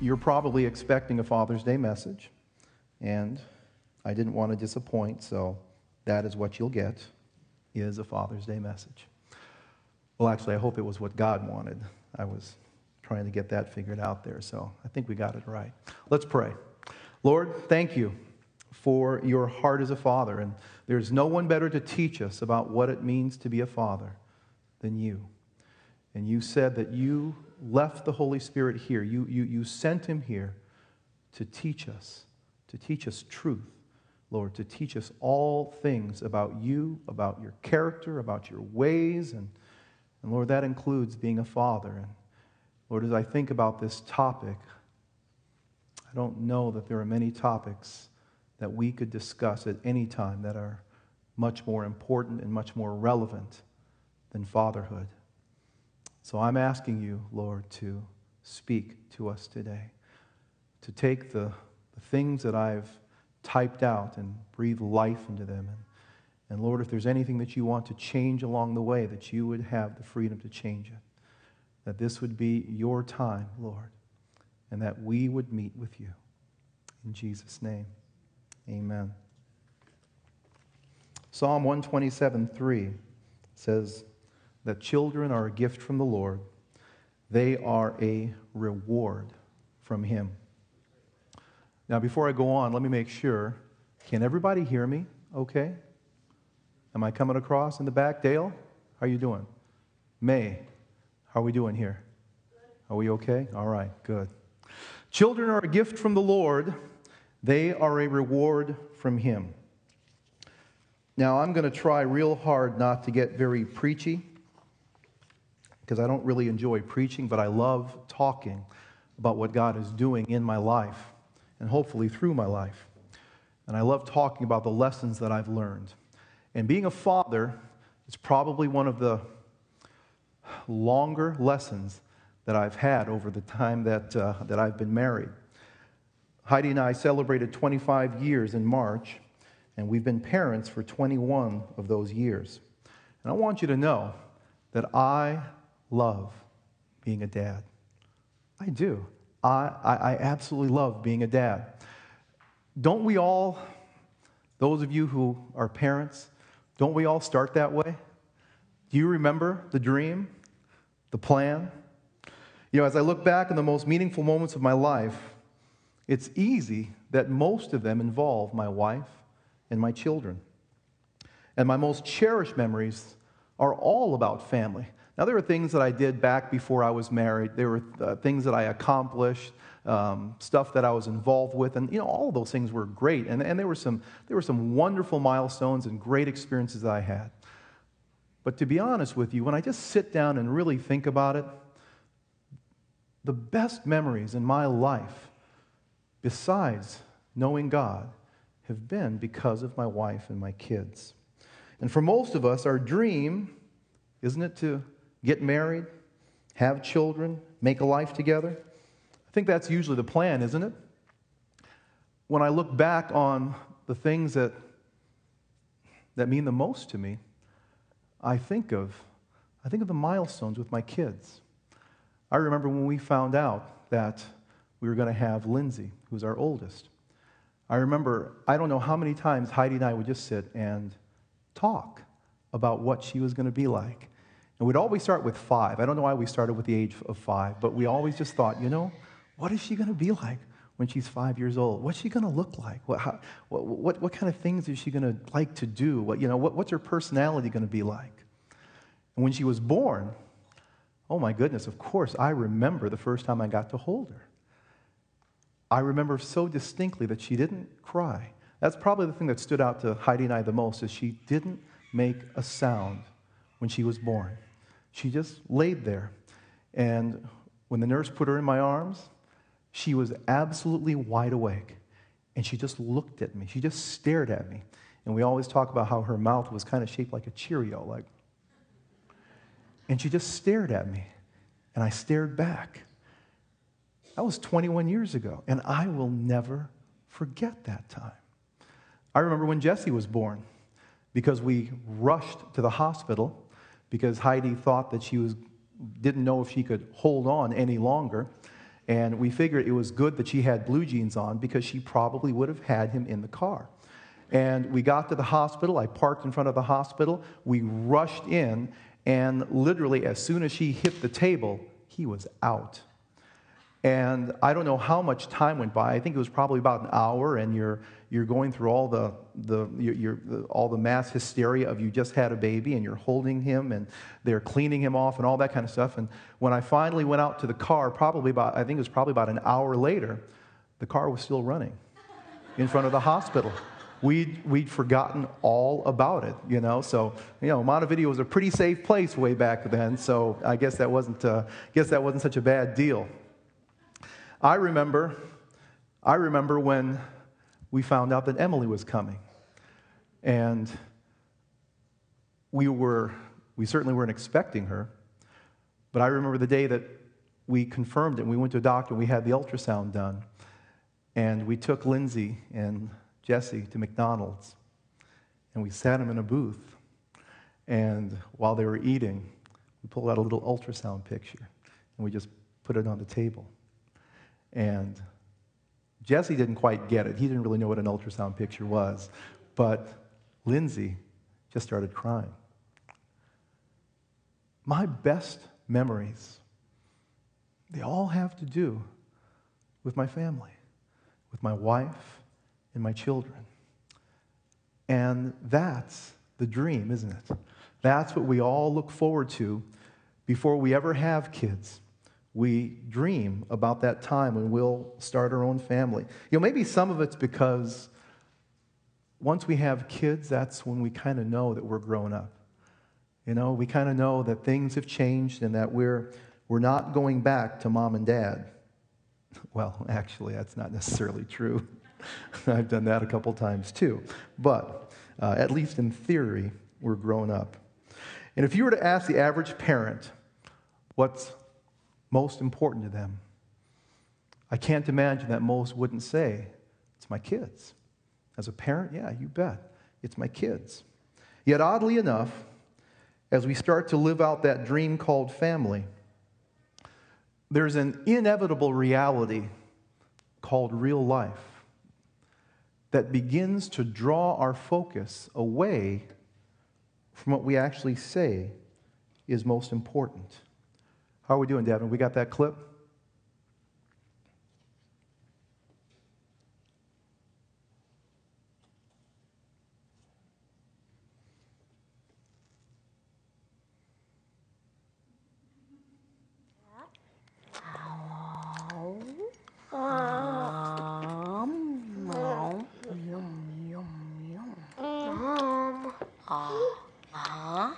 you're probably expecting a Father's Day message, and I didn't want to disappoint, so that is what you'll get is a Father's Day message. Well, actually, I hope it was what God wanted. I was trying to get that figured out there, so I think we got it right. Let's pray. Lord, thank you for your heart as a father, and there's no one better to teach us about what it means to be a father than you. And you said that you left the Holy Spirit here. You, you, you sent him here to teach us, to teach us truth, Lord, to teach us all things about you, about your character, about your ways. And, and Lord, that includes being a father. And Lord, as I think about this topic, I don't know that there are many topics that we could discuss at any time that are much more important and much more relevant than fatherhood. So I'm asking you, Lord, to speak to us today, to take the, the things that I've typed out and breathe life into them. And, and Lord, if there's anything that you want to change along the way, that you would have the freedom to change it. That this would be your time, Lord, and that we would meet with you. In Jesus' name, amen. Psalm 127 3 says, that children are a gift from the Lord, they are a reward from Him. Now, before I go on, let me make sure can everybody hear me okay? Am I coming across in the back? Dale, how are you doing? May, how are we doing here? Are we okay? All right, good. Children are a gift from the Lord, they are a reward from Him. Now, I'm going to try real hard not to get very preachy because I don't really enjoy preaching, but I love talking about what God is doing in my life and hopefully through my life. And I love talking about the lessons that I've learned. And being a father is probably one of the longer lessons that I've had over the time that, uh, that I've been married. Heidi and I celebrated 25 years in March, and we've been parents for 21 of those years. And I want you to know that I love being a dad. I do. I, I, I, absolutely love being a dad. Don't we all, those of you who are parents, don't we all start that way? Do you remember the dream, the plan? You know, as I look back on the most meaningful moments of my life, it's easy that most of them involve my wife and my children. And my most cherished memories are all about family. Now, there were things that I did back before I was married. There were uh, things that I accomplished, um, stuff that I was involved with, and you know, all of those things were great. And, and there, were some, there were some wonderful milestones and great experiences I had. But to be honest with you, when I just sit down and really think about it, the best memories in my life, besides knowing God, have been because of my wife and my kids. And for most of us, our dream, isn't it to get married, have children, make a life together. I think that's usually the plan, isn't it? When I look back on the things that, that mean the most to me, I think of I think of the milestones with my kids. I remember when we found out that we were going to have Lindsay, who's our oldest. I remember, I don't know how many times Heidi and I would just sit and talk about what she was going to be like. And we'd always start with five. I don't know why we started with the age of five, but we always just thought, you know, what is she going to be like when she's five years old? What's she going to look like? What, how, what, what, what, kind of things is she going to like to do? What, you know, what, what's her personality going to be like? And when she was born, oh my goodness, of course, I remember the first time I got to hold her. I remember so distinctly that she didn't cry. That's probably the thing that stood out to Heidi and I the most is she didn't make a sound when she was born. She just laid there. And when the nurse put her in my arms, she was absolutely wide awake. And she just looked at me. She just stared at me. And we always talk about how her mouth was kind of shaped like a Cheerio, like. And she just stared at me. And I stared back. That was 21 years ago. And I will never forget that time. I remember when Jesse was born because we rushed to the hospital because Heidi thought that she was, didn't know if she could hold on any longer. And we figured it was good that she had blue jeans on because she probably would have had him in the car. And we got to the hospital. I parked in front of the hospital. We rushed in, and literally, as soon as she hit the table, he was out. And I don't know how much time went by. I think it was probably about an hour, and you're, you're going through all the, the, you're, the, all the mass hysteria of you just had a baby, and you're holding him, and they're cleaning him off, and all that kind of stuff. And when I finally went out to the car, probably about, I think it was probably about an hour later, the car was still running in front of the hospital. We'd, we'd forgotten all about it, you know. So, you know, Montevideo was a pretty safe place way back then. So I guess that wasn't, uh, guess that wasn't such a bad deal. I remember, I remember when we found out that Emily was coming. And we were, we certainly weren't expecting her. But I remember the day that we confirmed it. We went to a doctor and we had the ultrasound done. And we took Lindsay and Jesse to McDonald's. And we sat them in a booth. And while they were eating, we pulled out a little ultrasound picture and we just put it on the table. And Jesse didn't quite get it. He didn't really know what an ultrasound picture was. But Lindsay just started crying. My best memories, they all have to do with my family, with my wife and my children. And that's the dream, isn't it? That's what we all look forward to before we ever have kids we dream about that time when we'll start our own family. You know, maybe some of it's because once we have kids, that's when we kind of know that we're grown up. You know, we kind of know that things have changed and that we're, we're not going back to mom and dad. Well, actually, that's not necessarily true. I've done that a couple times too. But uh, at least in theory, we're grown up. And if you were to ask the average parent what's most important to them. I can't imagine that most wouldn't say, It's my kids. As a parent, yeah, you bet. It's my kids. Yet, oddly enough, as we start to live out that dream called family, there's an inevitable reality called real life that begins to draw our focus away from what we actually say is most important. How are we doing, Devin? We got that clip?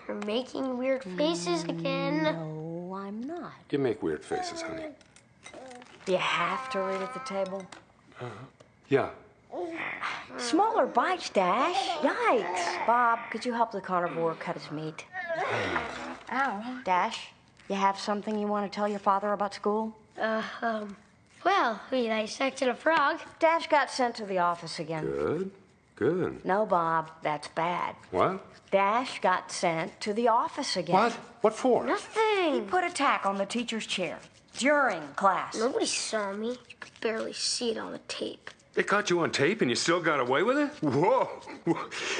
You're making weird faces again. No. I'm not. You make weird faces, honey. Do you have to read at the table? Uh, yeah. Smaller bites, Dash. Yikes. Bob, could you help the carnivore cut his meat? Ow. Dash, you have something you want to tell your father about school? Uh, um, well, we dissected a frog. Dash got sent to the office again. Good. Good. No, Bob, that's bad. What? Dash got sent to the office again. What? What for? Nothing. He put a tack on the teacher's chair during class. Nobody saw me. You could barely see it on the tape. They caught you on tape and you still got away with it? Whoa.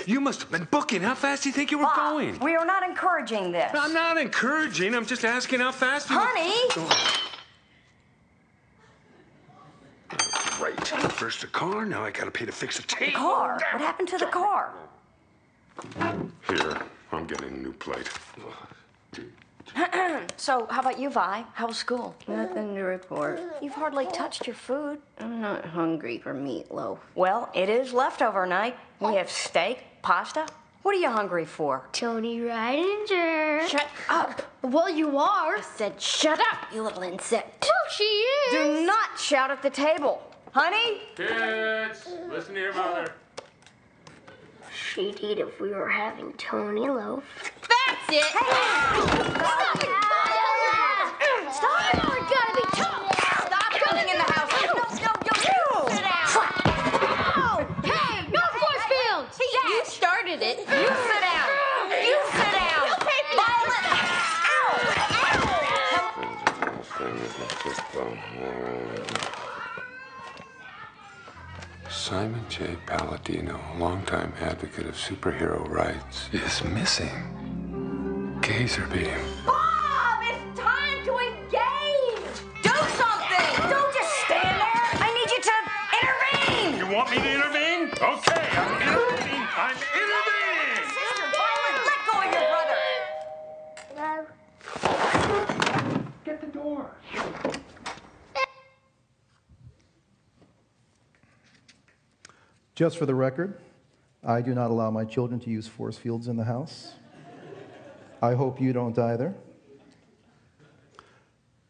You must have been booking. How fast do you think you were Bob, going? We are not encouraging this. I'm not encouraging. I'm just asking how fast you Honey! Oh. Right. First the car, now I gotta pay to fix the tape. The car. What happened to the car? Here, I'm getting a new plate. so, how about you, Vi? How was school? Nothing to report. You've hardly touched your food. I'm not hungry for meatloaf. Well, it is leftover night. We have steak, pasta. What are you hungry for? Tony Rydinger. Shut up! Well, you are. I said shut up, you little insect. Well, she is. Do not shout at the table. Honey? Kids, listen to your mother. She'd eat if we were having Tony loaf. That's it! Hey! Stop it! Stop it! We're gonna be tough. Stop coming in the house. No, no, no, Sit down! Hey, no force fields. You started it. You sit down. You sit down. You pay for Violet. Ow! Ow! Friends, friends, just, um, Simon J. Palladino, a longtime advocate of superhero rights, is missing. Gazerbeam. Bob, it's time to engage. Do something. Don't just stand there. I need you to intervene. You want me to intervene? Okay, I'm intervening. I'm intervening. Sister Violet, let go of your brother. No. Get the door. Just for the record, I do not allow my children to use force fields in the house. I hope you don't either.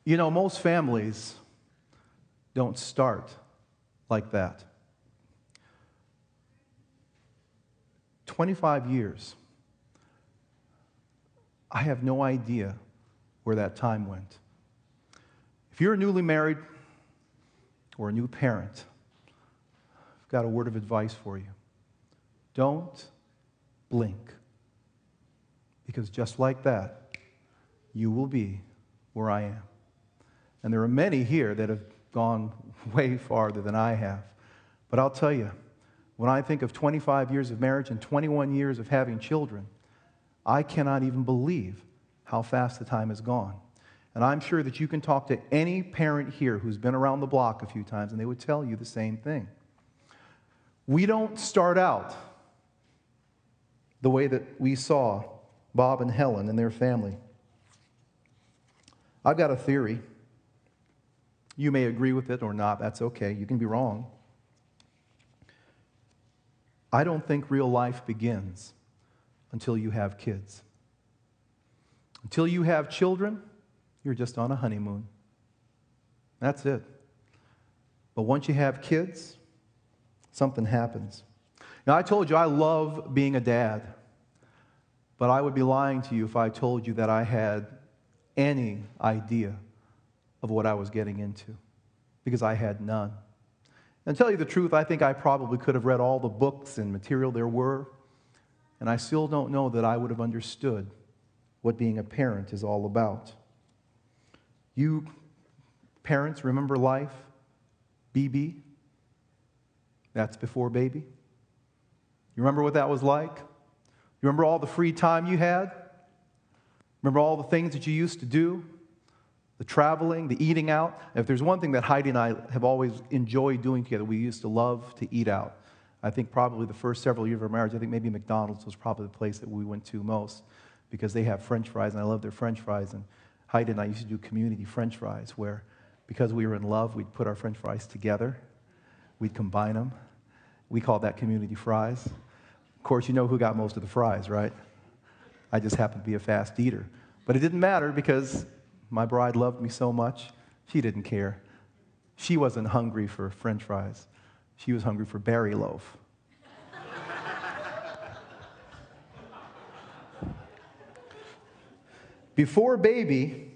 You know, most families don't start like that. 25 years. I have no idea where that time went. If you're newly married or a new parent, got a word of advice for you. Don't blink. Because just like that, you will be where I am. And there are many here that have gone way farther than I have. But I'll tell you, when I think of 25 years of marriage and 21 years of having children, I cannot even believe how fast the time has gone. And I'm sure that you can talk to any parent here who's been around the block a few times, and they would tell you the same thing. We don't start out the way that we saw Bob and Helen and their family. I've got a theory. You may agree with it or not, that's okay. You can be wrong. I don't think real life begins until you have kids. Until you have children, you're just on a honeymoon. That's it. But once you have kids, something happens. Now, I told you I love being a dad, but I would be lying to you if I told you that I had any idea of what I was getting into, because I had none. And to tell you the truth, I think I probably could have read all the books and material there were, and I still don't know that I would have understood what being a parent is all about. You parents remember life? BB? That's before baby. You remember what that was like? You remember all the free time you had? Remember all the things that you used to do? The traveling, the eating out. If there's one thing that Heidi and I have always enjoyed doing together, we used to love to eat out. I think probably the first several years of our marriage, I think maybe McDonald's was probably the place that we went to most because they have french fries, and I love their french fries. And Heidi and I used to do community french fries where, because we were in love, we'd put our french fries together, we'd combine them. We called that community fries. Of course, you know who got most of the fries, right? I just happened to be a fast eater. But it didn't matter because my bride loved me so much, she didn't care. She wasn't hungry for french fries, she was hungry for Barry loaf. Before baby,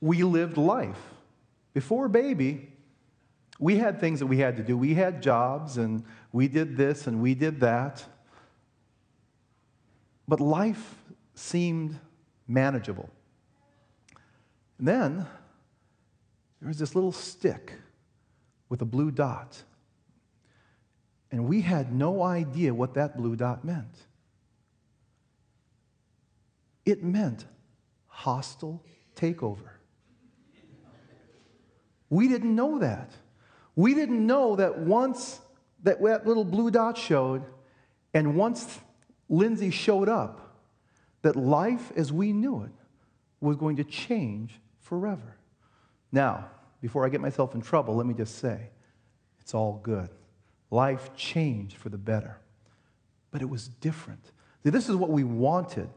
we lived life. Before baby, we had things that we had to do. We had jobs and we did this and we did that. But life seemed manageable. And then there was this little stick with a blue dot. And we had no idea what that blue dot meant. It meant hostile takeover. We didn't know that. We didn't know that once that, that little blue dot showed, and once Lindsay showed up, that life as we knew it was going to change forever. Now, before I get myself in trouble, let me just say it's all good. Life changed for the better, but it was different. See, this is what we wanted.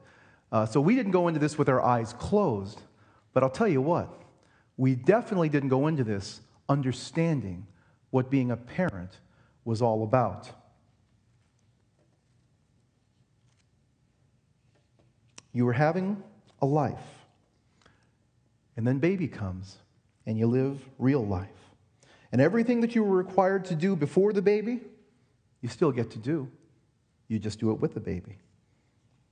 Uh, so we didn't go into this with our eyes closed, but I'll tell you what, we definitely didn't go into this understanding what being a parent was all about. You were having a life, and then baby comes, and you live real life. And everything that you were required to do before the baby, you still get to do. You just do it with the baby.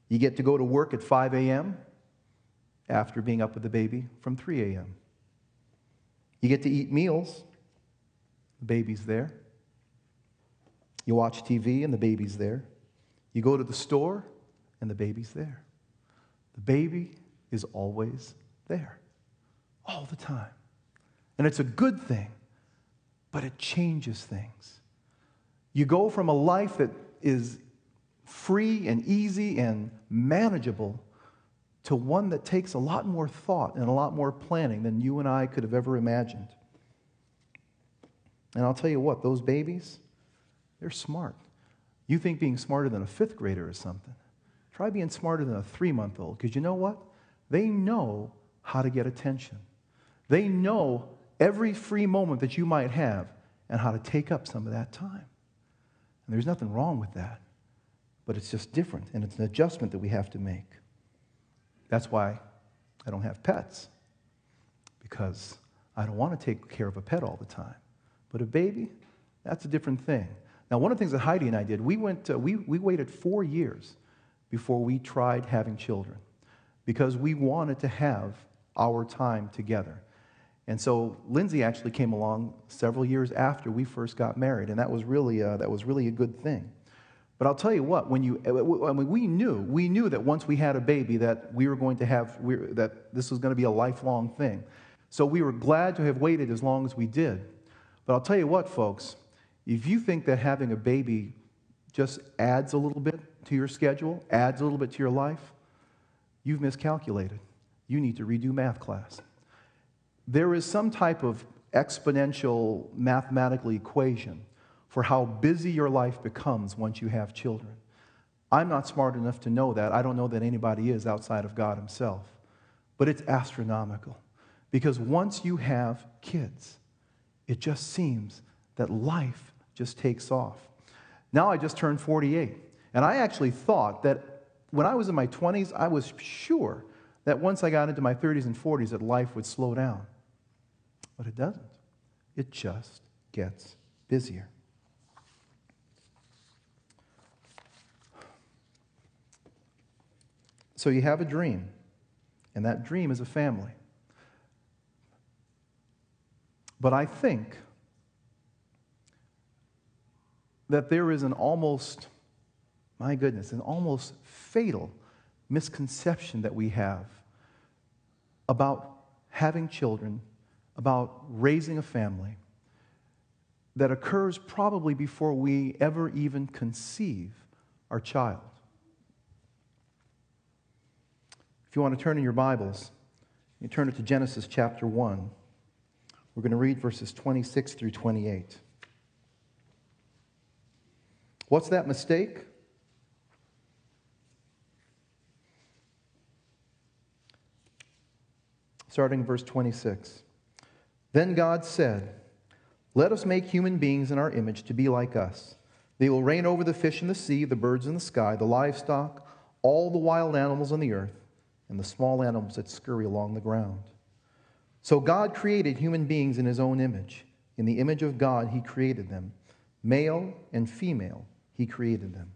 You get to go to work at 5 a.m. after being up with the baby from 3 a.m. You get to eat meals the baby's there. You watch TV, and the baby's there. You go to the store, and the baby's there. The baby is always there, all the time. And it's a good thing, but it changes things. You go from a life that is free and easy and manageable to one that takes a lot more thought and a lot more planning than you and I could have ever imagined. And I'll tell you what, those babies, they're smart. You think being smarter than a fifth grader is something. Try being smarter than a three month old, because you know what? They know how to get attention. They know every free moment that you might have and how to take up some of that time. And there's nothing wrong with that, but it's just different, and it's an adjustment that we have to make. That's why I don't have pets, because I don't want to take care of a pet all the time. But a baby, that's a different thing. Now, one of the things that Heidi and I did, we, went, uh, we, we waited four years before we tried having children because we wanted to have our time together. And so Lindsay actually came along several years after we first got married, and that was really, uh, that was really a good thing. But I'll tell you what, when you, uh, I mean, we knew, we knew that once we had a baby that we were going to have, we, that this was going to be a lifelong thing. So we were glad to have waited as long as we did. But I'll tell you what, folks, if you think that having a baby just adds a little bit to your schedule, adds a little bit to your life, you've miscalculated. You need to redo math class. There is some type of exponential mathematical equation for how busy your life becomes once you have children. I'm not smart enough to know that. I don't know that anybody is outside of God Himself. But it's astronomical. Because once you have kids, it just seems that life just takes off. Now I just turned 48, and I actually thought that when I was in my 20s, I was sure that once I got into my 30s and 40s that life would slow down. But it doesn't. It just gets busier. So you have a dream, and that dream is a family. But I think that there is an almost, my goodness, an almost fatal misconception that we have about having children, about raising a family, that occurs probably before we ever even conceive our child. If you want to turn in your Bibles, you turn it to Genesis chapter 1. We're going to read verses 26 through 28. What's that mistake? Starting verse 26. Then God said, Let us make human beings in our image to be like us. They will reign over the fish in the sea, the birds in the sky, the livestock, all the wild animals on the earth, and the small animals that scurry along the ground. So God created human beings in his own image. In the image of God, he created them. Male and female, he created them.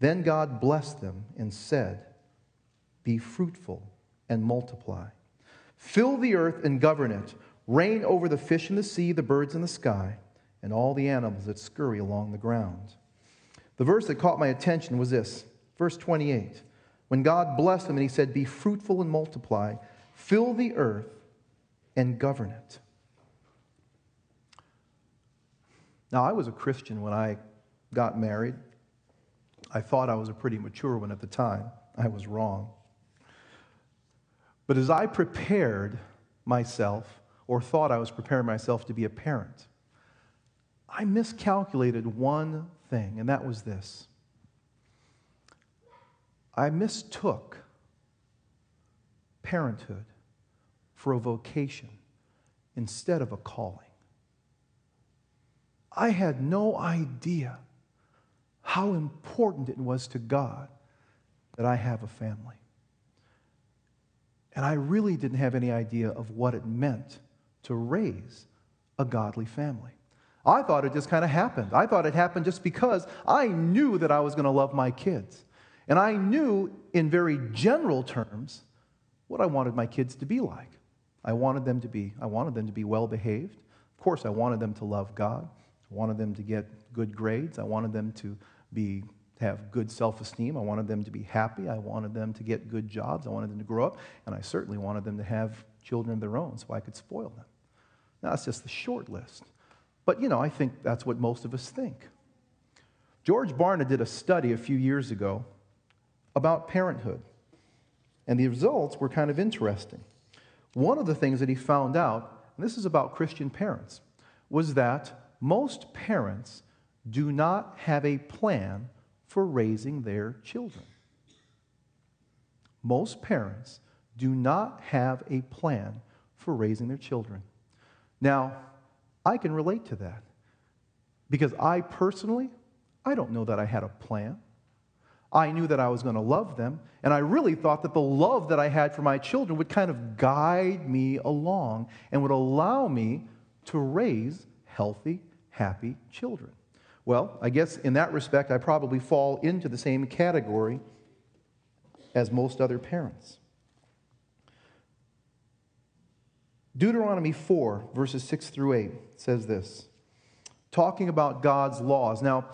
Then God blessed them and said, Be fruitful and multiply. Fill the earth and govern it. Reign over the fish in the sea, the birds in the sky, and all the animals that scurry along the ground. The verse that caught my attention was this verse 28. When God blessed them and he said, Be fruitful and multiply, fill the earth and govern it. Now, I was a Christian when I got married. I thought I was a pretty mature one at the time. I was wrong. But as I prepared myself, or thought I was preparing myself to be a parent, I miscalculated one thing, and that was this I mistook parenthood for a vocation instead of a calling. I had no idea how important it was to God that I have a family. And I really didn't have any idea of what it meant to raise a godly family. I thought it just kind of happened. I thought it happened just because I knew that I was going to love my kids. And I knew, in very general terms, what I wanted my kids to be like. I wanted them to be, I wanted them to be well behaved. Of course, I wanted them to love God. I wanted them to get good grades. I wanted them to be have good self-esteem. I wanted them to be happy. I wanted them to get good jobs. I wanted them to grow up, and I certainly wanted them to have children of their own so I could spoil them. Now, that's just the short list. But, you know, I think that's what most of us think. George Barna did a study a few years ago about parenthood, and the results were kind of interesting. One of the things that he found out, and this is about Christian parents, was that most parents do not have a plan for raising their children. Most parents do not have a plan for raising their children. Now, I can relate to that because I personally, I don't know that I had a plan. I knew that I was going to love them, and I really thought that the love that I had for my children would kind of guide me along and would allow me to raise healthy, happy children. Well, I guess in that respect, I probably fall into the same category as most other parents. Deuteronomy 4, verses 6 through 8 says this, talking about God's laws. Now,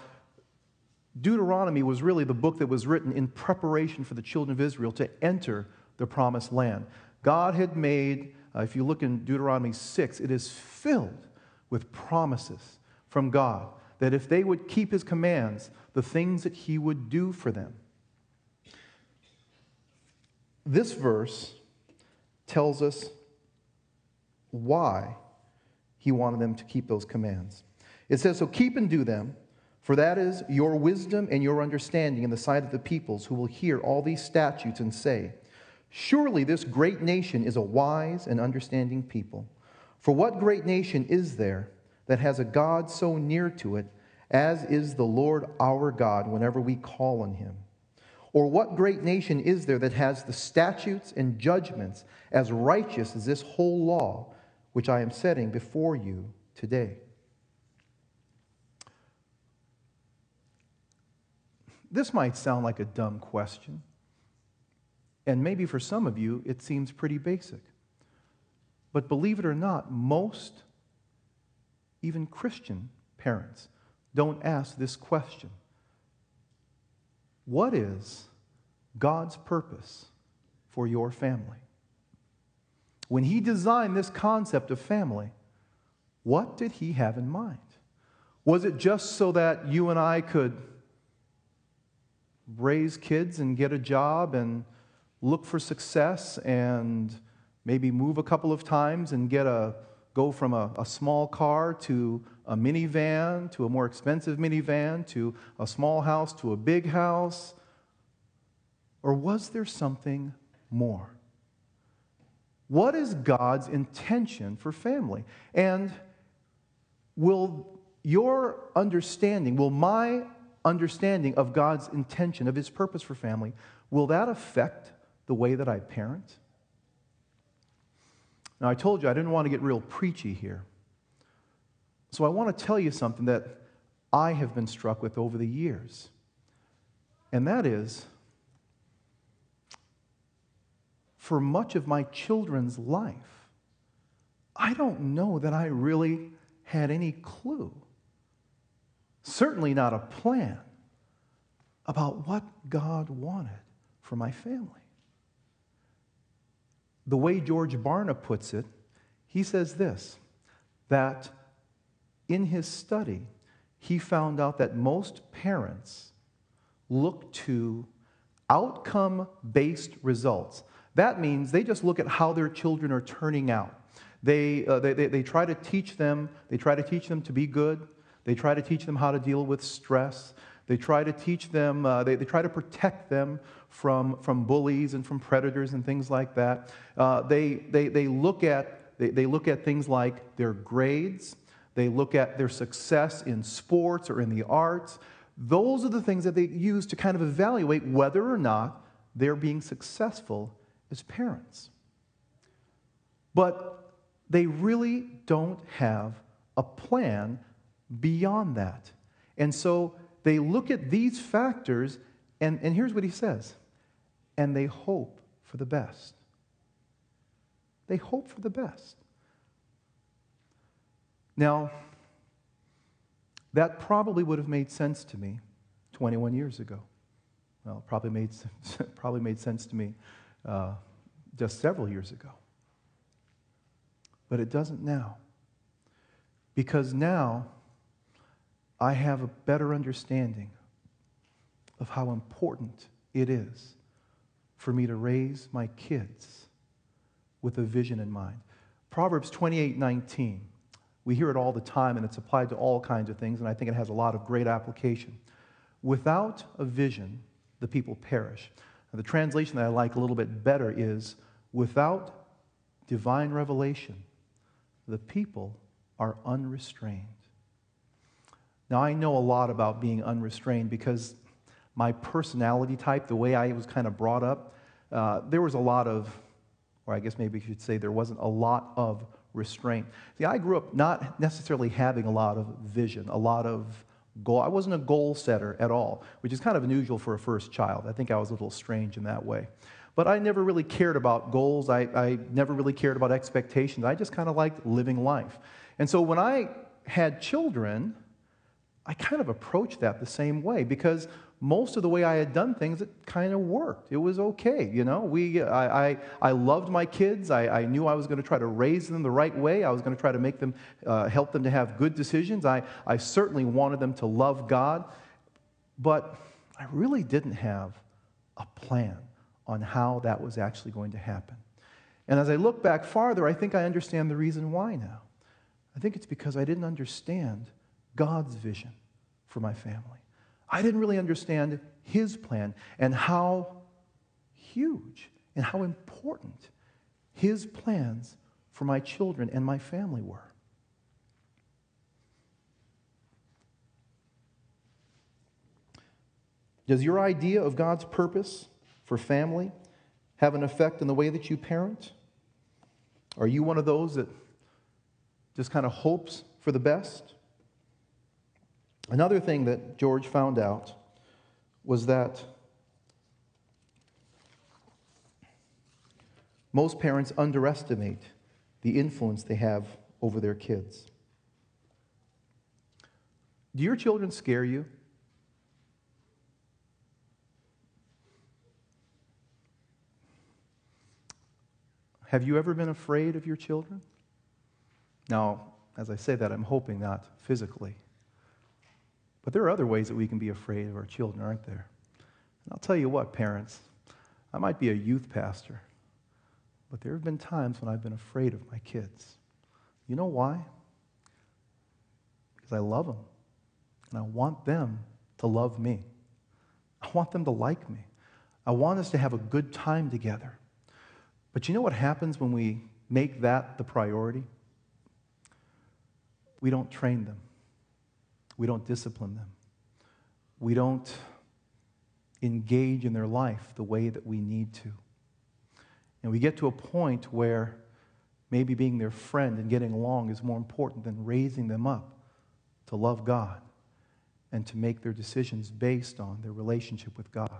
Deuteronomy was really the book that was written in preparation for the children of Israel to enter the promised land. God had made, uh, if you look in Deuteronomy 6, it is filled with promises from God that if they would keep his commands, the things that he would do for them. This verse tells us why he wanted them to keep those commands. It says, So keep and do them, for that is your wisdom and your understanding in the sight of the peoples who will hear all these statutes and say, Surely this great nation is a wise and understanding people. For what great nation is there that has a God so near to it as is the Lord our God whenever we call on him? Or what great nation is there that has the statutes and judgments as righteous as this whole law which I am setting before you today? This might sound like a dumb question, and maybe for some of you it seems pretty basic. But believe it or not, most, even Christian parents, don't ask this question What is God's purpose for your family? When He designed this concept of family, what did He have in mind? Was it just so that you and I could raise kids and get a job and look for success and maybe move a couple of times and get a go from a, a small car to a minivan to a more expensive minivan to a small house to a big house? Or was there something more? What is God's intention for family? And will your understanding, will my understanding of God's intention, of His purpose for family, will that affect the way that I parent? Now, I told you I didn't want to get real preachy here. So I want to tell you something that I have been struck with over the years. And that is, for much of my children's life, I don't know that I really had any clue, certainly not a plan, about what God wanted for my family. The way George Barna puts it, he says this that in his study, he found out that most parents look to outcome based results. That means they just look at how their children are turning out. They, uh, they, they, they, try to teach them, they try to teach them to be good. They try to teach them how to deal with stress. They try to teach them, uh, they, they try to protect them from, from bullies and from predators and things like that. Uh, they, they, they, look at, they, they look at things like their grades, they look at their success in sports or in the arts. Those are the things that they use to kind of evaluate whether or not they're being successful as parents. But they really don't have a plan beyond that. And so they look at these factors, and, and here's what he says and they hope for the best. They hope for the best. Now, that probably would have made sense to me 21 years ago. Well, probably made, probably made sense to me uh, just several years ago. But it doesn't now. Because now I have a better understanding of how important it is for me to raise my kids with a vision in mind. Proverbs 28 19. We hear it all the time, and it's applied to all kinds of things, and I think it has a lot of great application. Without a vision, the people perish. Now, the translation that I like a little bit better is without divine revelation, the people are unrestrained. Now, I know a lot about being unrestrained because my personality type, the way I was kind of brought up, uh, there was a lot of, or I guess maybe you should say there wasn't a lot of restraint. See, I grew up not necessarily having a lot of vision, a lot of goal. I wasn't a goal setter at all, which is kind of unusual for a first child. I think I was a little strange in that way. But I never really cared about goals. I, I never really cared about expectations. I just kind of liked living life. And so when I had children, I kind of approached that the same way because most of the way I had done things, it kind of worked. It was okay, you know. We, I, I, I loved my kids. I, I knew I was going to try to raise them the right way. I was going to try to make them, uh, help them to have good decisions. I, I certainly wanted them to love God, but I really didn't have a plan on how that was actually going to happen. And as I look back farther, I think I understand the reason why now. I think it's because I didn't understand God's vision for my family. I didn't really understand his plan and how huge and how important his plans for my children and my family were. Does your idea of God's purpose for family have an effect in the way that you parent? Are you one of those that just kind of hopes for the best? Another thing that George found out was that most parents underestimate the influence they have over their kids. Do your children scare you? Have you ever been afraid of your children? Now, as I say that, I'm hoping not physically. But there are other ways that we can be afraid of our children, aren't there? And I'll tell you what, parents, I might be a youth pastor, but there have been times when I've been afraid of my kids. You know why? Because I love them, and I want them to love me. I want them to like me. I want us to have a good time together. But you know what happens when we make that the priority? We don't train them. We don't discipline them. We don't engage in their life the way that we need to. And we get to a point where maybe being their friend and getting along is more important than raising them up to love God and to make their decisions based on their relationship with God.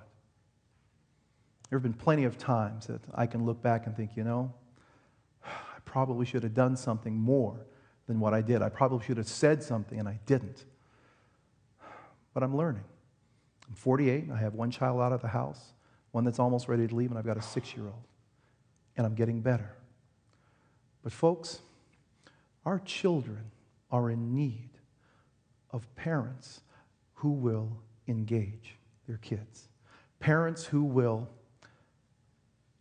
There have been plenty of times that I can look back and think, you know, I probably should have done something more than what I did. I probably should have said something and I didn't but I'm learning. I'm 48, I have one child out of the house, one that's almost ready to leave, and I've got a six year old. And I'm getting better. But, folks, our children are in need of parents who will engage their kids, parents who will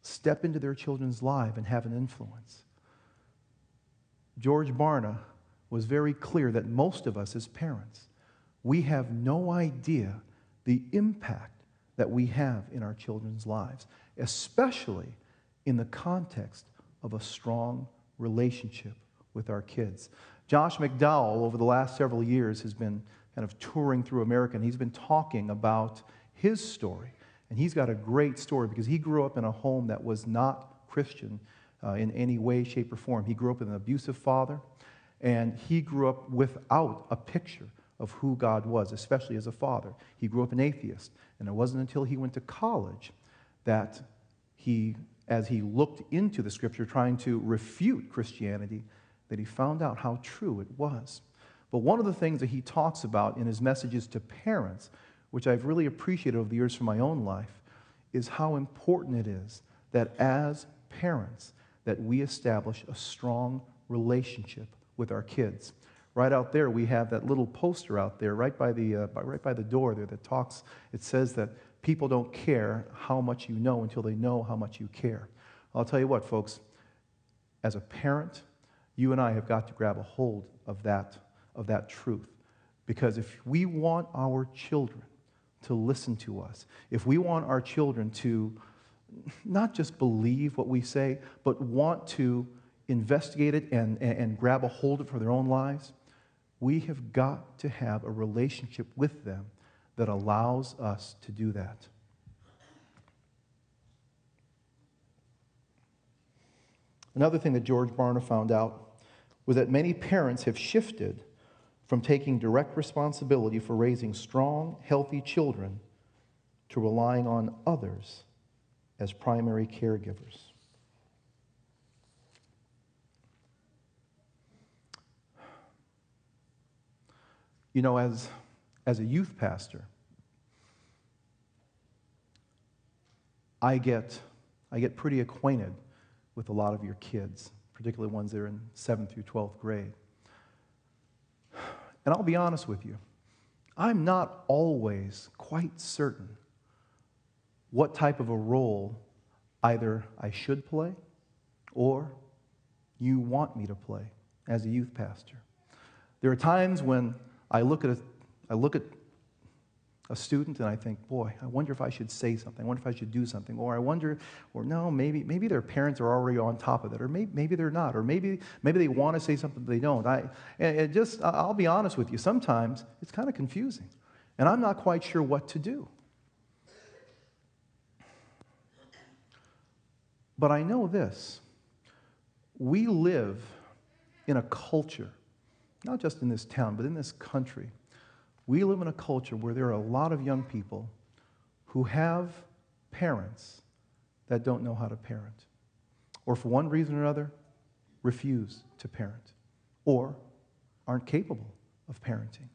step into their children's life and have an influence. George Barna was very clear that most of us as parents we have no idea the impact that we have in our children's lives, especially in the context of a strong relationship with our kids. Josh McDowell, over the last several years, has been kind of touring through America, and he's been talking about his story. And he's got a great story because he grew up in a home that was not Christian uh, in any way, shape, or form. He grew up with an abusive father, and he grew up without a picture of who God was, especially as a father. He grew up an atheist, and it wasn't until he went to college that he, as he looked into the scripture trying to refute Christianity, that he found out how true it was. But one of the things that he talks about in his messages to parents, which I've really appreciated over the years from my own life, is how important it is that as parents that we establish a strong relationship with our kids. Right out there, we have that little poster out there, right by the, uh, right by the door there, that talks. It says that people don't care how much you know until they know how much you care. I'll tell you what, folks. As a parent, you and I have got to grab a hold of that, of that truth. Because if we want our children to listen to us, if we want our children to not just believe what we say, but want to investigate it and, and, and grab a hold of it for their own lives, we have got to have a relationship with them that allows us to do that. Another thing that George Barna found out was that many parents have shifted from taking direct responsibility for raising strong, healthy children to relying on others as primary caregivers. You know, as, as a youth pastor, I get, I get pretty acquainted with a lot of your kids, particularly ones that are in 7th through 12th grade. And I'll be honest with you, I'm not always quite certain what type of a role either I should play or you want me to play as a youth pastor. There are times when I look at a, I look at a student and I think, boy, I wonder if I should say something. I wonder if I should do something. Or I wonder, or no, maybe, maybe their parents are already on top of it. Or maybe, maybe they're not. Or maybe, maybe they want to say something, but they don't. I, and just, I'll be honest with you, sometimes it's kind of confusing. And I'm not quite sure what to do. But I know this we live in a culture, not just in this town, but in this country. We live in a culture where there are a lot of young people who have parents that don't know how to parent, or for one reason or another, refuse to parent, or aren't capable of parenting.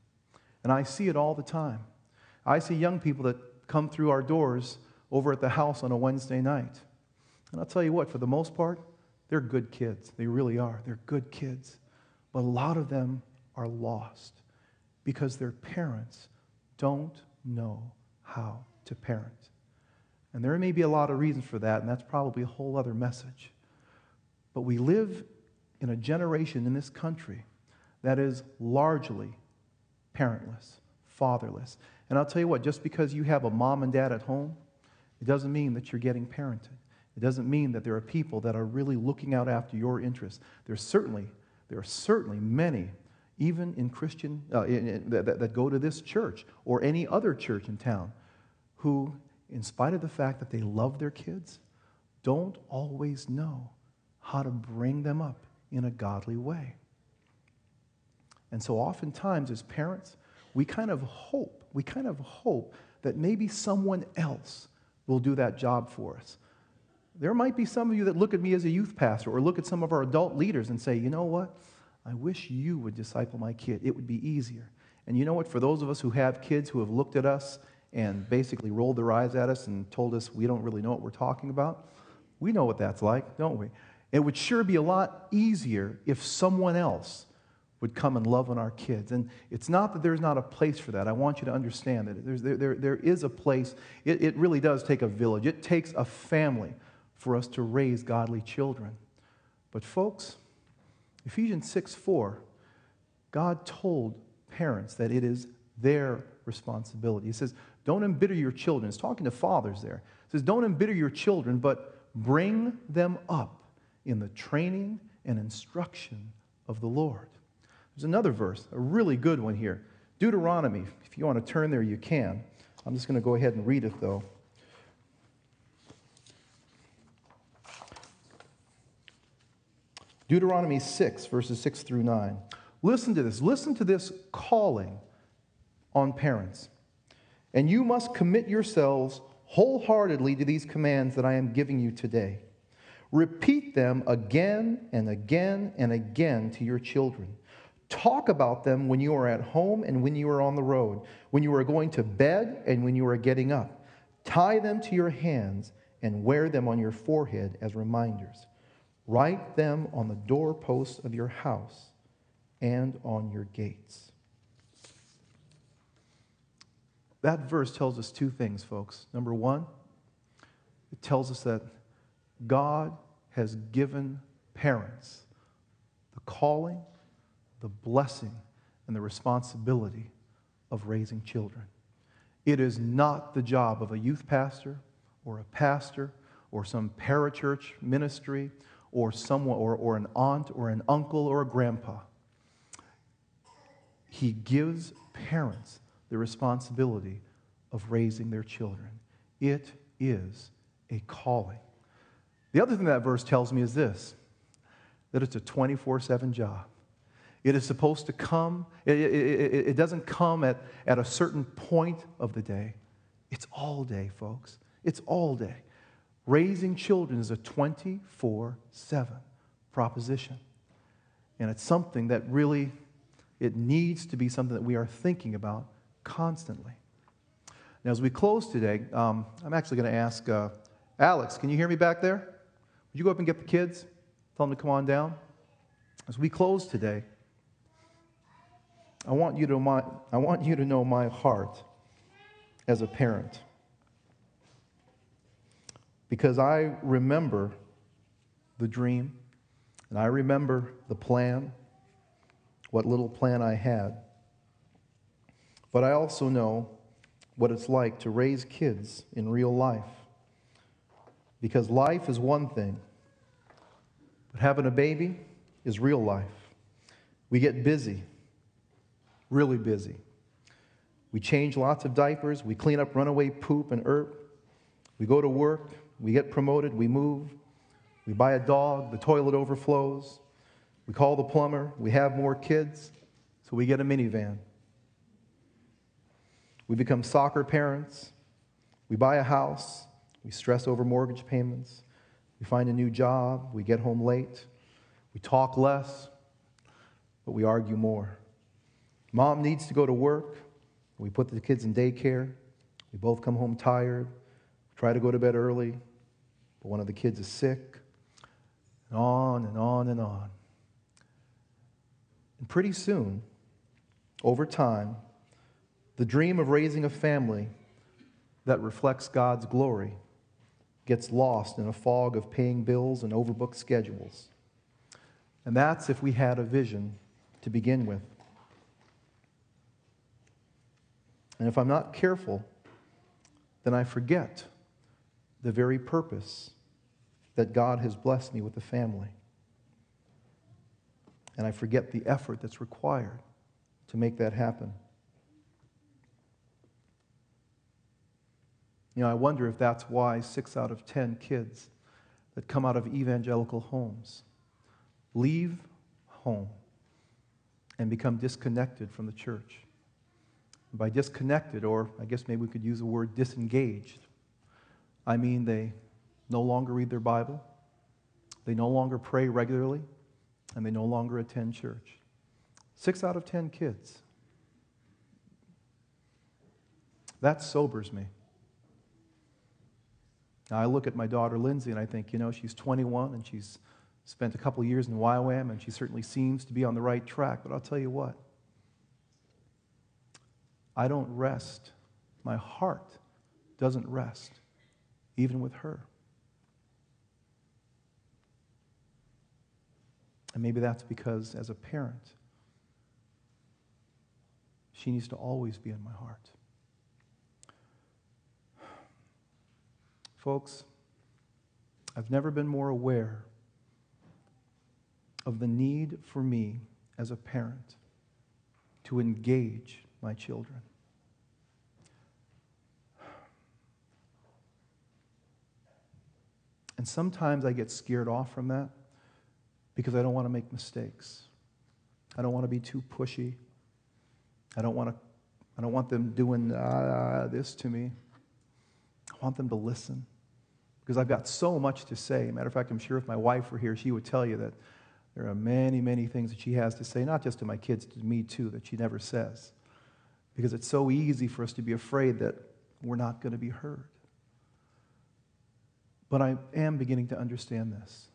And I see it all the time. I see young people that come through our doors over at the house on a Wednesday night and I'll tell you what, for the most part, they're good kids. They really are. They're good kids. But a lot of them are lost because their parents don't know how to parent. And there may be a lot of reasons for that, and that's probably a whole other message. But we live in a generation in this country that is largely parentless, fatherless. And I'll tell you what, just because you have a mom and dad at home, it doesn't mean that you're getting parented. It doesn't mean that there are people that are really looking out after your interests. There's certainly, there are certainly many, even in Christian, uh, in, in, that, that go to this church or any other church in town, who, in spite of the fact that they love their kids, don't always know how to bring them up in a godly way. And so oftentimes, as parents, we kind of hope, we kind of hope that maybe someone else will do that job for us. There might be some of you that look at me as a youth pastor or look at some of our adult leaders and say, you know what? I wish you would disciple my kid. It would be easier. And you know what? For those of us who have kids who have looked at us and basically rolled their eyes at us and told us we don't really know what we're talking about, we know what that's like, don't we? It would sure be a lot easier if someone else would come and love on our kids. And it's not that there's not a place for that. I want you to understand that there's, there, there, there is a place. It, it really does take a village, it takes a family for us to raise godly children. But, folks, Ephesians 6 4, God told parents that it is their responsibility. He says, Don't embitter your children. He's talking to fathers there. He says, Don't embitter your children, but bring them up in the training and instruction of the Lord. There's another verse, a really good one here. Deuteronomy. If you want to turn there, you can. I'm just going to go ahead and read it, though. Deuteronomy 6, verses 6 through 9. Listen to this. Listen to this calling on parents. And you must commit yourselves wholeheartedly to these commands that I am giving you today. Repeat them again and again and again to your children. Talk about them when you are at home and when you are on the road, when you are going to bed and when you are getting up. Tie them to your hands and wear them on your forehead as reminders. Write them on the doorposts of your house and on your gates. That verse tells us two things, folks. Number one, it tells us that God has given parents the calling, the blessing, and the responsibility of raising children. It is not the job of a youth pastor or a pastor or some parachurch ministry or someone or, or an aunt or an uncle or a grandpa. He gives parents the responsibility of raising their children. It is a calling. The other thing that verse tells me is this that it's a 24 7 job. It is supposed to come, it, it, it, it, doesn't come at, at a certain point of the day. It's all day, folks. It's all day. Raising children is a 24 7 proposition. And it's something that really, it needs to be something that we are thinking about constantly. Now, as we close today, um, I'm actually going to ask uh, Alex, can you hear me back there? Would you go up and get the kids? Tell them to come on down. As we close today, I want you to, my, I want you to know my heart as a parent. Because I remember the dream, and I remember the plan, what little plan I had. But I also know what it's like to raise kids in real life. Because life is one thing, but having a baby is real life. We get busy, really busy. We change lots of diapers, we clean up runaway poop and ERP, we go to work, we get promoted, we move, we buy a dog, the toilet overflows, we call the plumber, we have more kids, so we get a minivan. We become soccer parents. We buy a house. We stress over mortgage payments. We find a new job. We get home late. We talk less, but we argue more. Mom needs to go to work. We put the kids in daycare. We both come home tired. Try to go to bed early, but one of the kids is sick. And on and on and on. And pretty soon, over time, the dream of raising a family that reflects God's glory gets lost in a fog of paying bills and overbooked schedules. And that's if we had a vision to begin with. And if I'm not careful, then I forget the very purpose that God has blessed me with a family. And I forget the effort that's required to make that happen. You know, I wonder if that's why six out of ten kids that come out of evangelical homes leave home and become disconnected from the church. By disconnected, or I guess maybe we could use the word disengaged, I mean they no longer read their Bible, they no longer pray regularly, and they no longer attend church. Six out of ten kids. That sobers me. Now, I look at my daughter Lindsay and I think, you know, she's 21 and she's spent a couple years in YWAM and she certainly seems to be on the right track. But I'll tell you what, I don't rest. My heart doesn't rest, even with her. And maybe that's because, as a parent, she needs to always be in my heart. Folks, I've never been more aware of the need for me as a parent to engage my children. And sometimes I get scared off from that because I don't want to make mistakes. I don't want to be too pushy. I don't want to I don't want them doing uh, this to me. I want them to listen because I've got so much to say. Matter of fact, I'm sure if my wife were here, she would tell you that there are many, many things that she has to say, not just to my kids, to me too, that she never says. Because it's so easy for us to be afraid that we're not going to be heard. But I am beginning to understand this.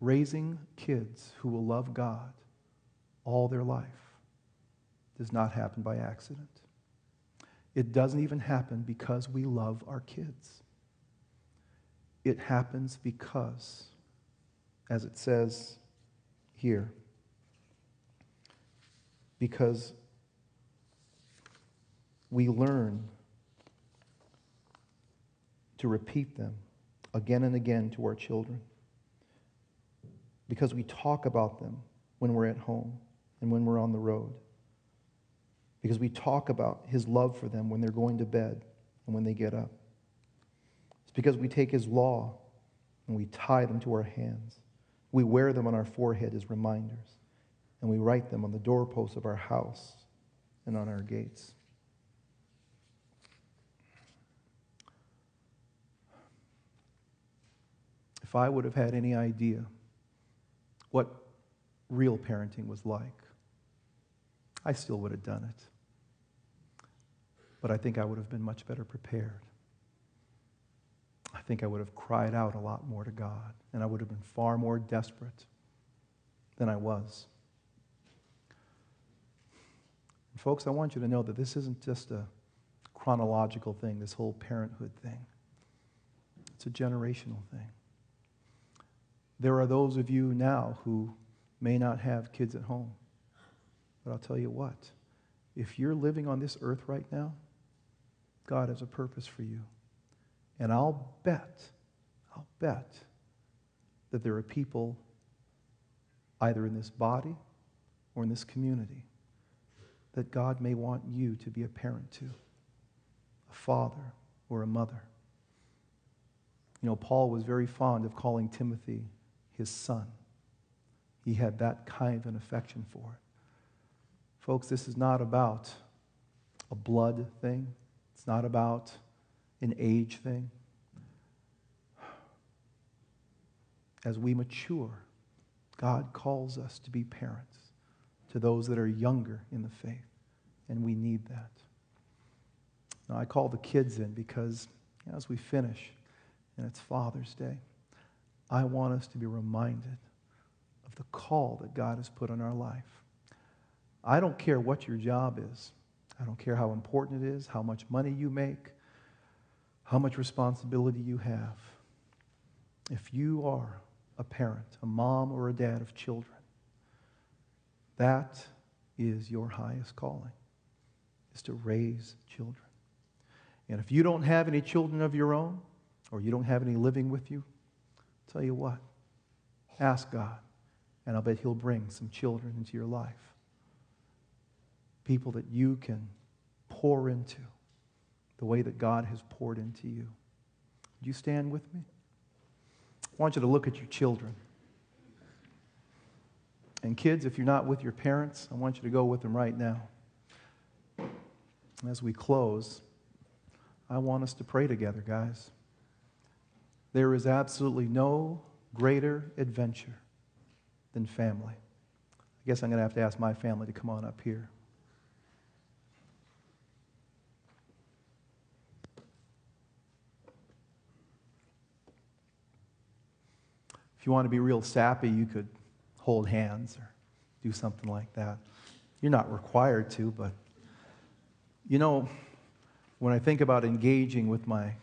Raising kids who will love God all their life does not happen by accident. It doesn't even happen because we love our kids. It happens because, as it says here, because we learn to repeat them again and again to our children. Because we talk about them when we're at home and when we're on the road. Because we talk about His love for them when they're going to bed and when they get up. It's because we take His law and we tie them to our hands. We wear them on our forehead as reminders, and we write them on the doorposts of our house and on our gates. If I would have had any idea what real parenting was like, I still would have done it. But I think I would have been much better prepared. I think I would have cried out a lot more to God, and I would have been far more desperate than I was. And folks, I want you to know that this isn't just a chronological thing, this whole parenthood thing. It's a generational thing. There are those of you now who may not have kids at home. But I'll tell you what, if you're living on this earth right now, God has a purpose for you. And I'll bet, I'll bet that there are people either in this body or in this community that God may want you to be a parent to, a father or a mother. You know, Paul was very fond of calling Timothy his son. He had that kind of an affection for it. Folks, this is not about a blood thing, it's not about an age thing. As we mature, God calls us to be parents to those that are younger in the faith, and we need that. Now, I call the kids in because as we finish, and it's Father's Day. I want us to be reminded of the call that God has put on our life. I don't care what your job is. I don't care how important it is, how much money you make, how much responsibility you have. If you are a parent, a mom or a dad of children, that is your highest calling, is to raise children. And if you don't have any children of your own, or you don't have any living with you, Tell you what, ask God, and I'll bet He'll bring some children into your life. People that you can pour into the way that God has poured into you. Would you stand with me? I want you to look at your children. And kids, if you're not with your parents, I want you to go with them right now. As we close, I want us to pray together, guys. There is absolutely no greater adventure than family. I guess I'm going to have to ask my family to come on up here. If you want to be real sappy, you could hold hands or do something like that. You're not required to, but you know, when I think about engaging with my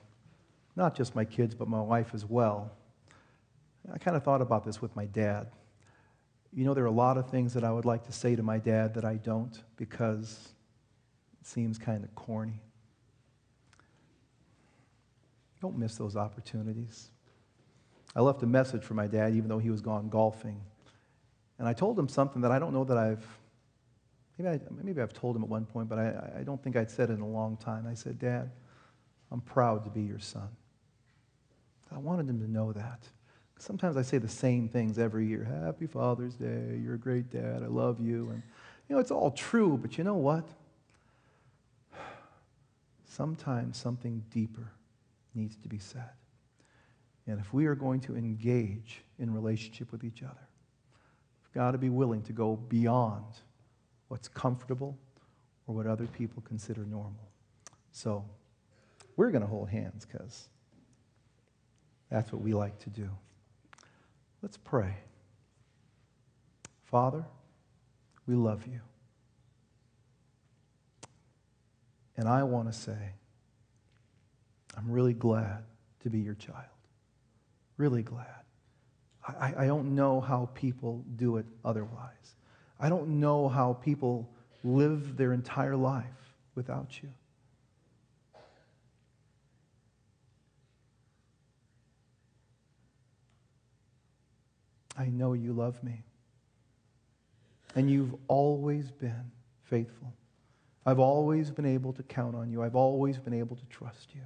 not just my kids, but my wife as well. I kind of thought about this with my dad. You know, there are a lot of things that I would like to say to my dad that I don't because it seems kind of corny. Don't miss those opportunities. I left a message for my dad, even though he was gone golfing. And I told him something that I don't know that I've, maybe, I, maybe I've told him at one point, but I, I don't think I'd said it in a long time. I said, Dad, I'm proud to be your son. I wanted them to know that. Sometimes I say the same things every year. Happy Father's Day. You're a great dad. I love you. And, you know, it's all true, but you know what? Sometimes something deeper needs to be said. And if we are going to engage in relationship with each other, we've got to be willing to go beyond what's comfortable or what other people consider normal. So we're going to hold hands because that's what we like to do. Let's pray. Father, we love you. And I want to say, I'm really glad to be your child. Really glad. I, I don't know how people do it otherwise. I don't know how people live their entire life without you. I know you love me. And you've always been faithful. I've always been able to count on you. I've always been able to trust you.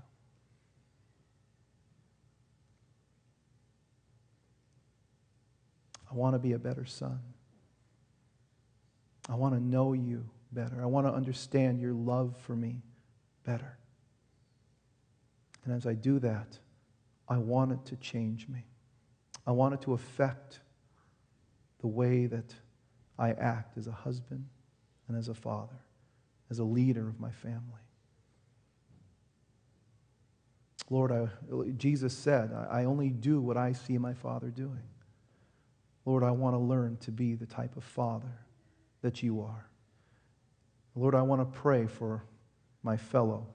I want to be a better son. I want to know you better. I want to understand your love for me better. And as I do that, I want it to change me. I want it to affect the way that I act as a husband and as a father, as a leader of my family. Lord, I, Jesus said, I only do what I see my father doing. Lord, I want to learn to be the type of father that you are. Lord, I want to pray for my fellow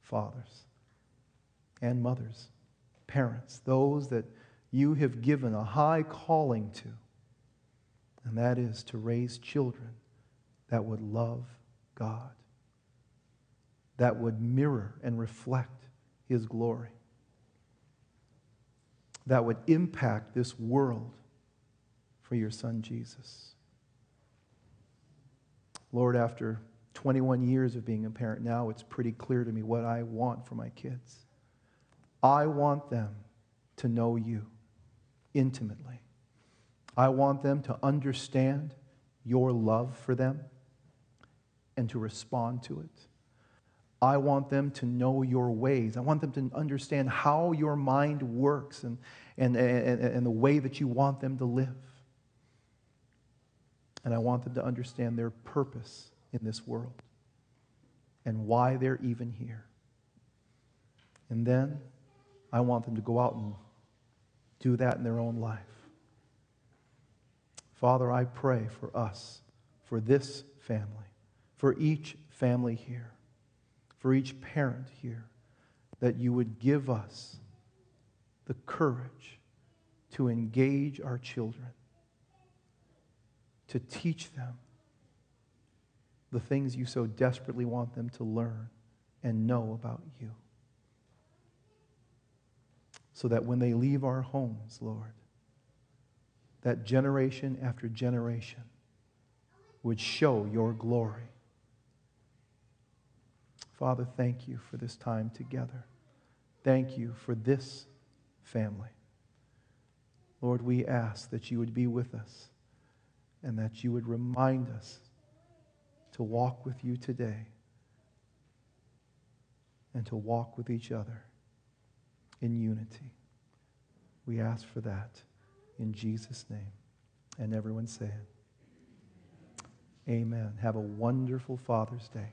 fathers and mothers, parents, those that you have given a high calling to, and that is to raise children that would love God, that would mirror and reflect His glory, that would impact this world for your Son Jesus. Lord, after 21 years of being a parent now, it's pretty clear to me what I want for my kids. I want them to know you intimately. I want them to understand your love for them and to respond to it. I want them to know your ways. I want them to understand how your mind works and, and, and, and the way that you want them to live. And I want them to understand their purpose in this world and why they're even here. And then I want them to go out and do that in their own life. Father, I pray for us, for this family, for each family here, for each parent here, that you would give us the courage to engage our children to teach them the things you so desperately want them to learn and know about you. So that when they leave our homes, Lord, that generation after generation would show your glory. Father, thank you for this time together. Thank you for this family. Lord, we ask that you would be with us and that you would remind us to walk with you today and to walk with each other in unity. We ask for that in Jesus' name. And everyone say it. Amen. Have a wonderful Father's Day.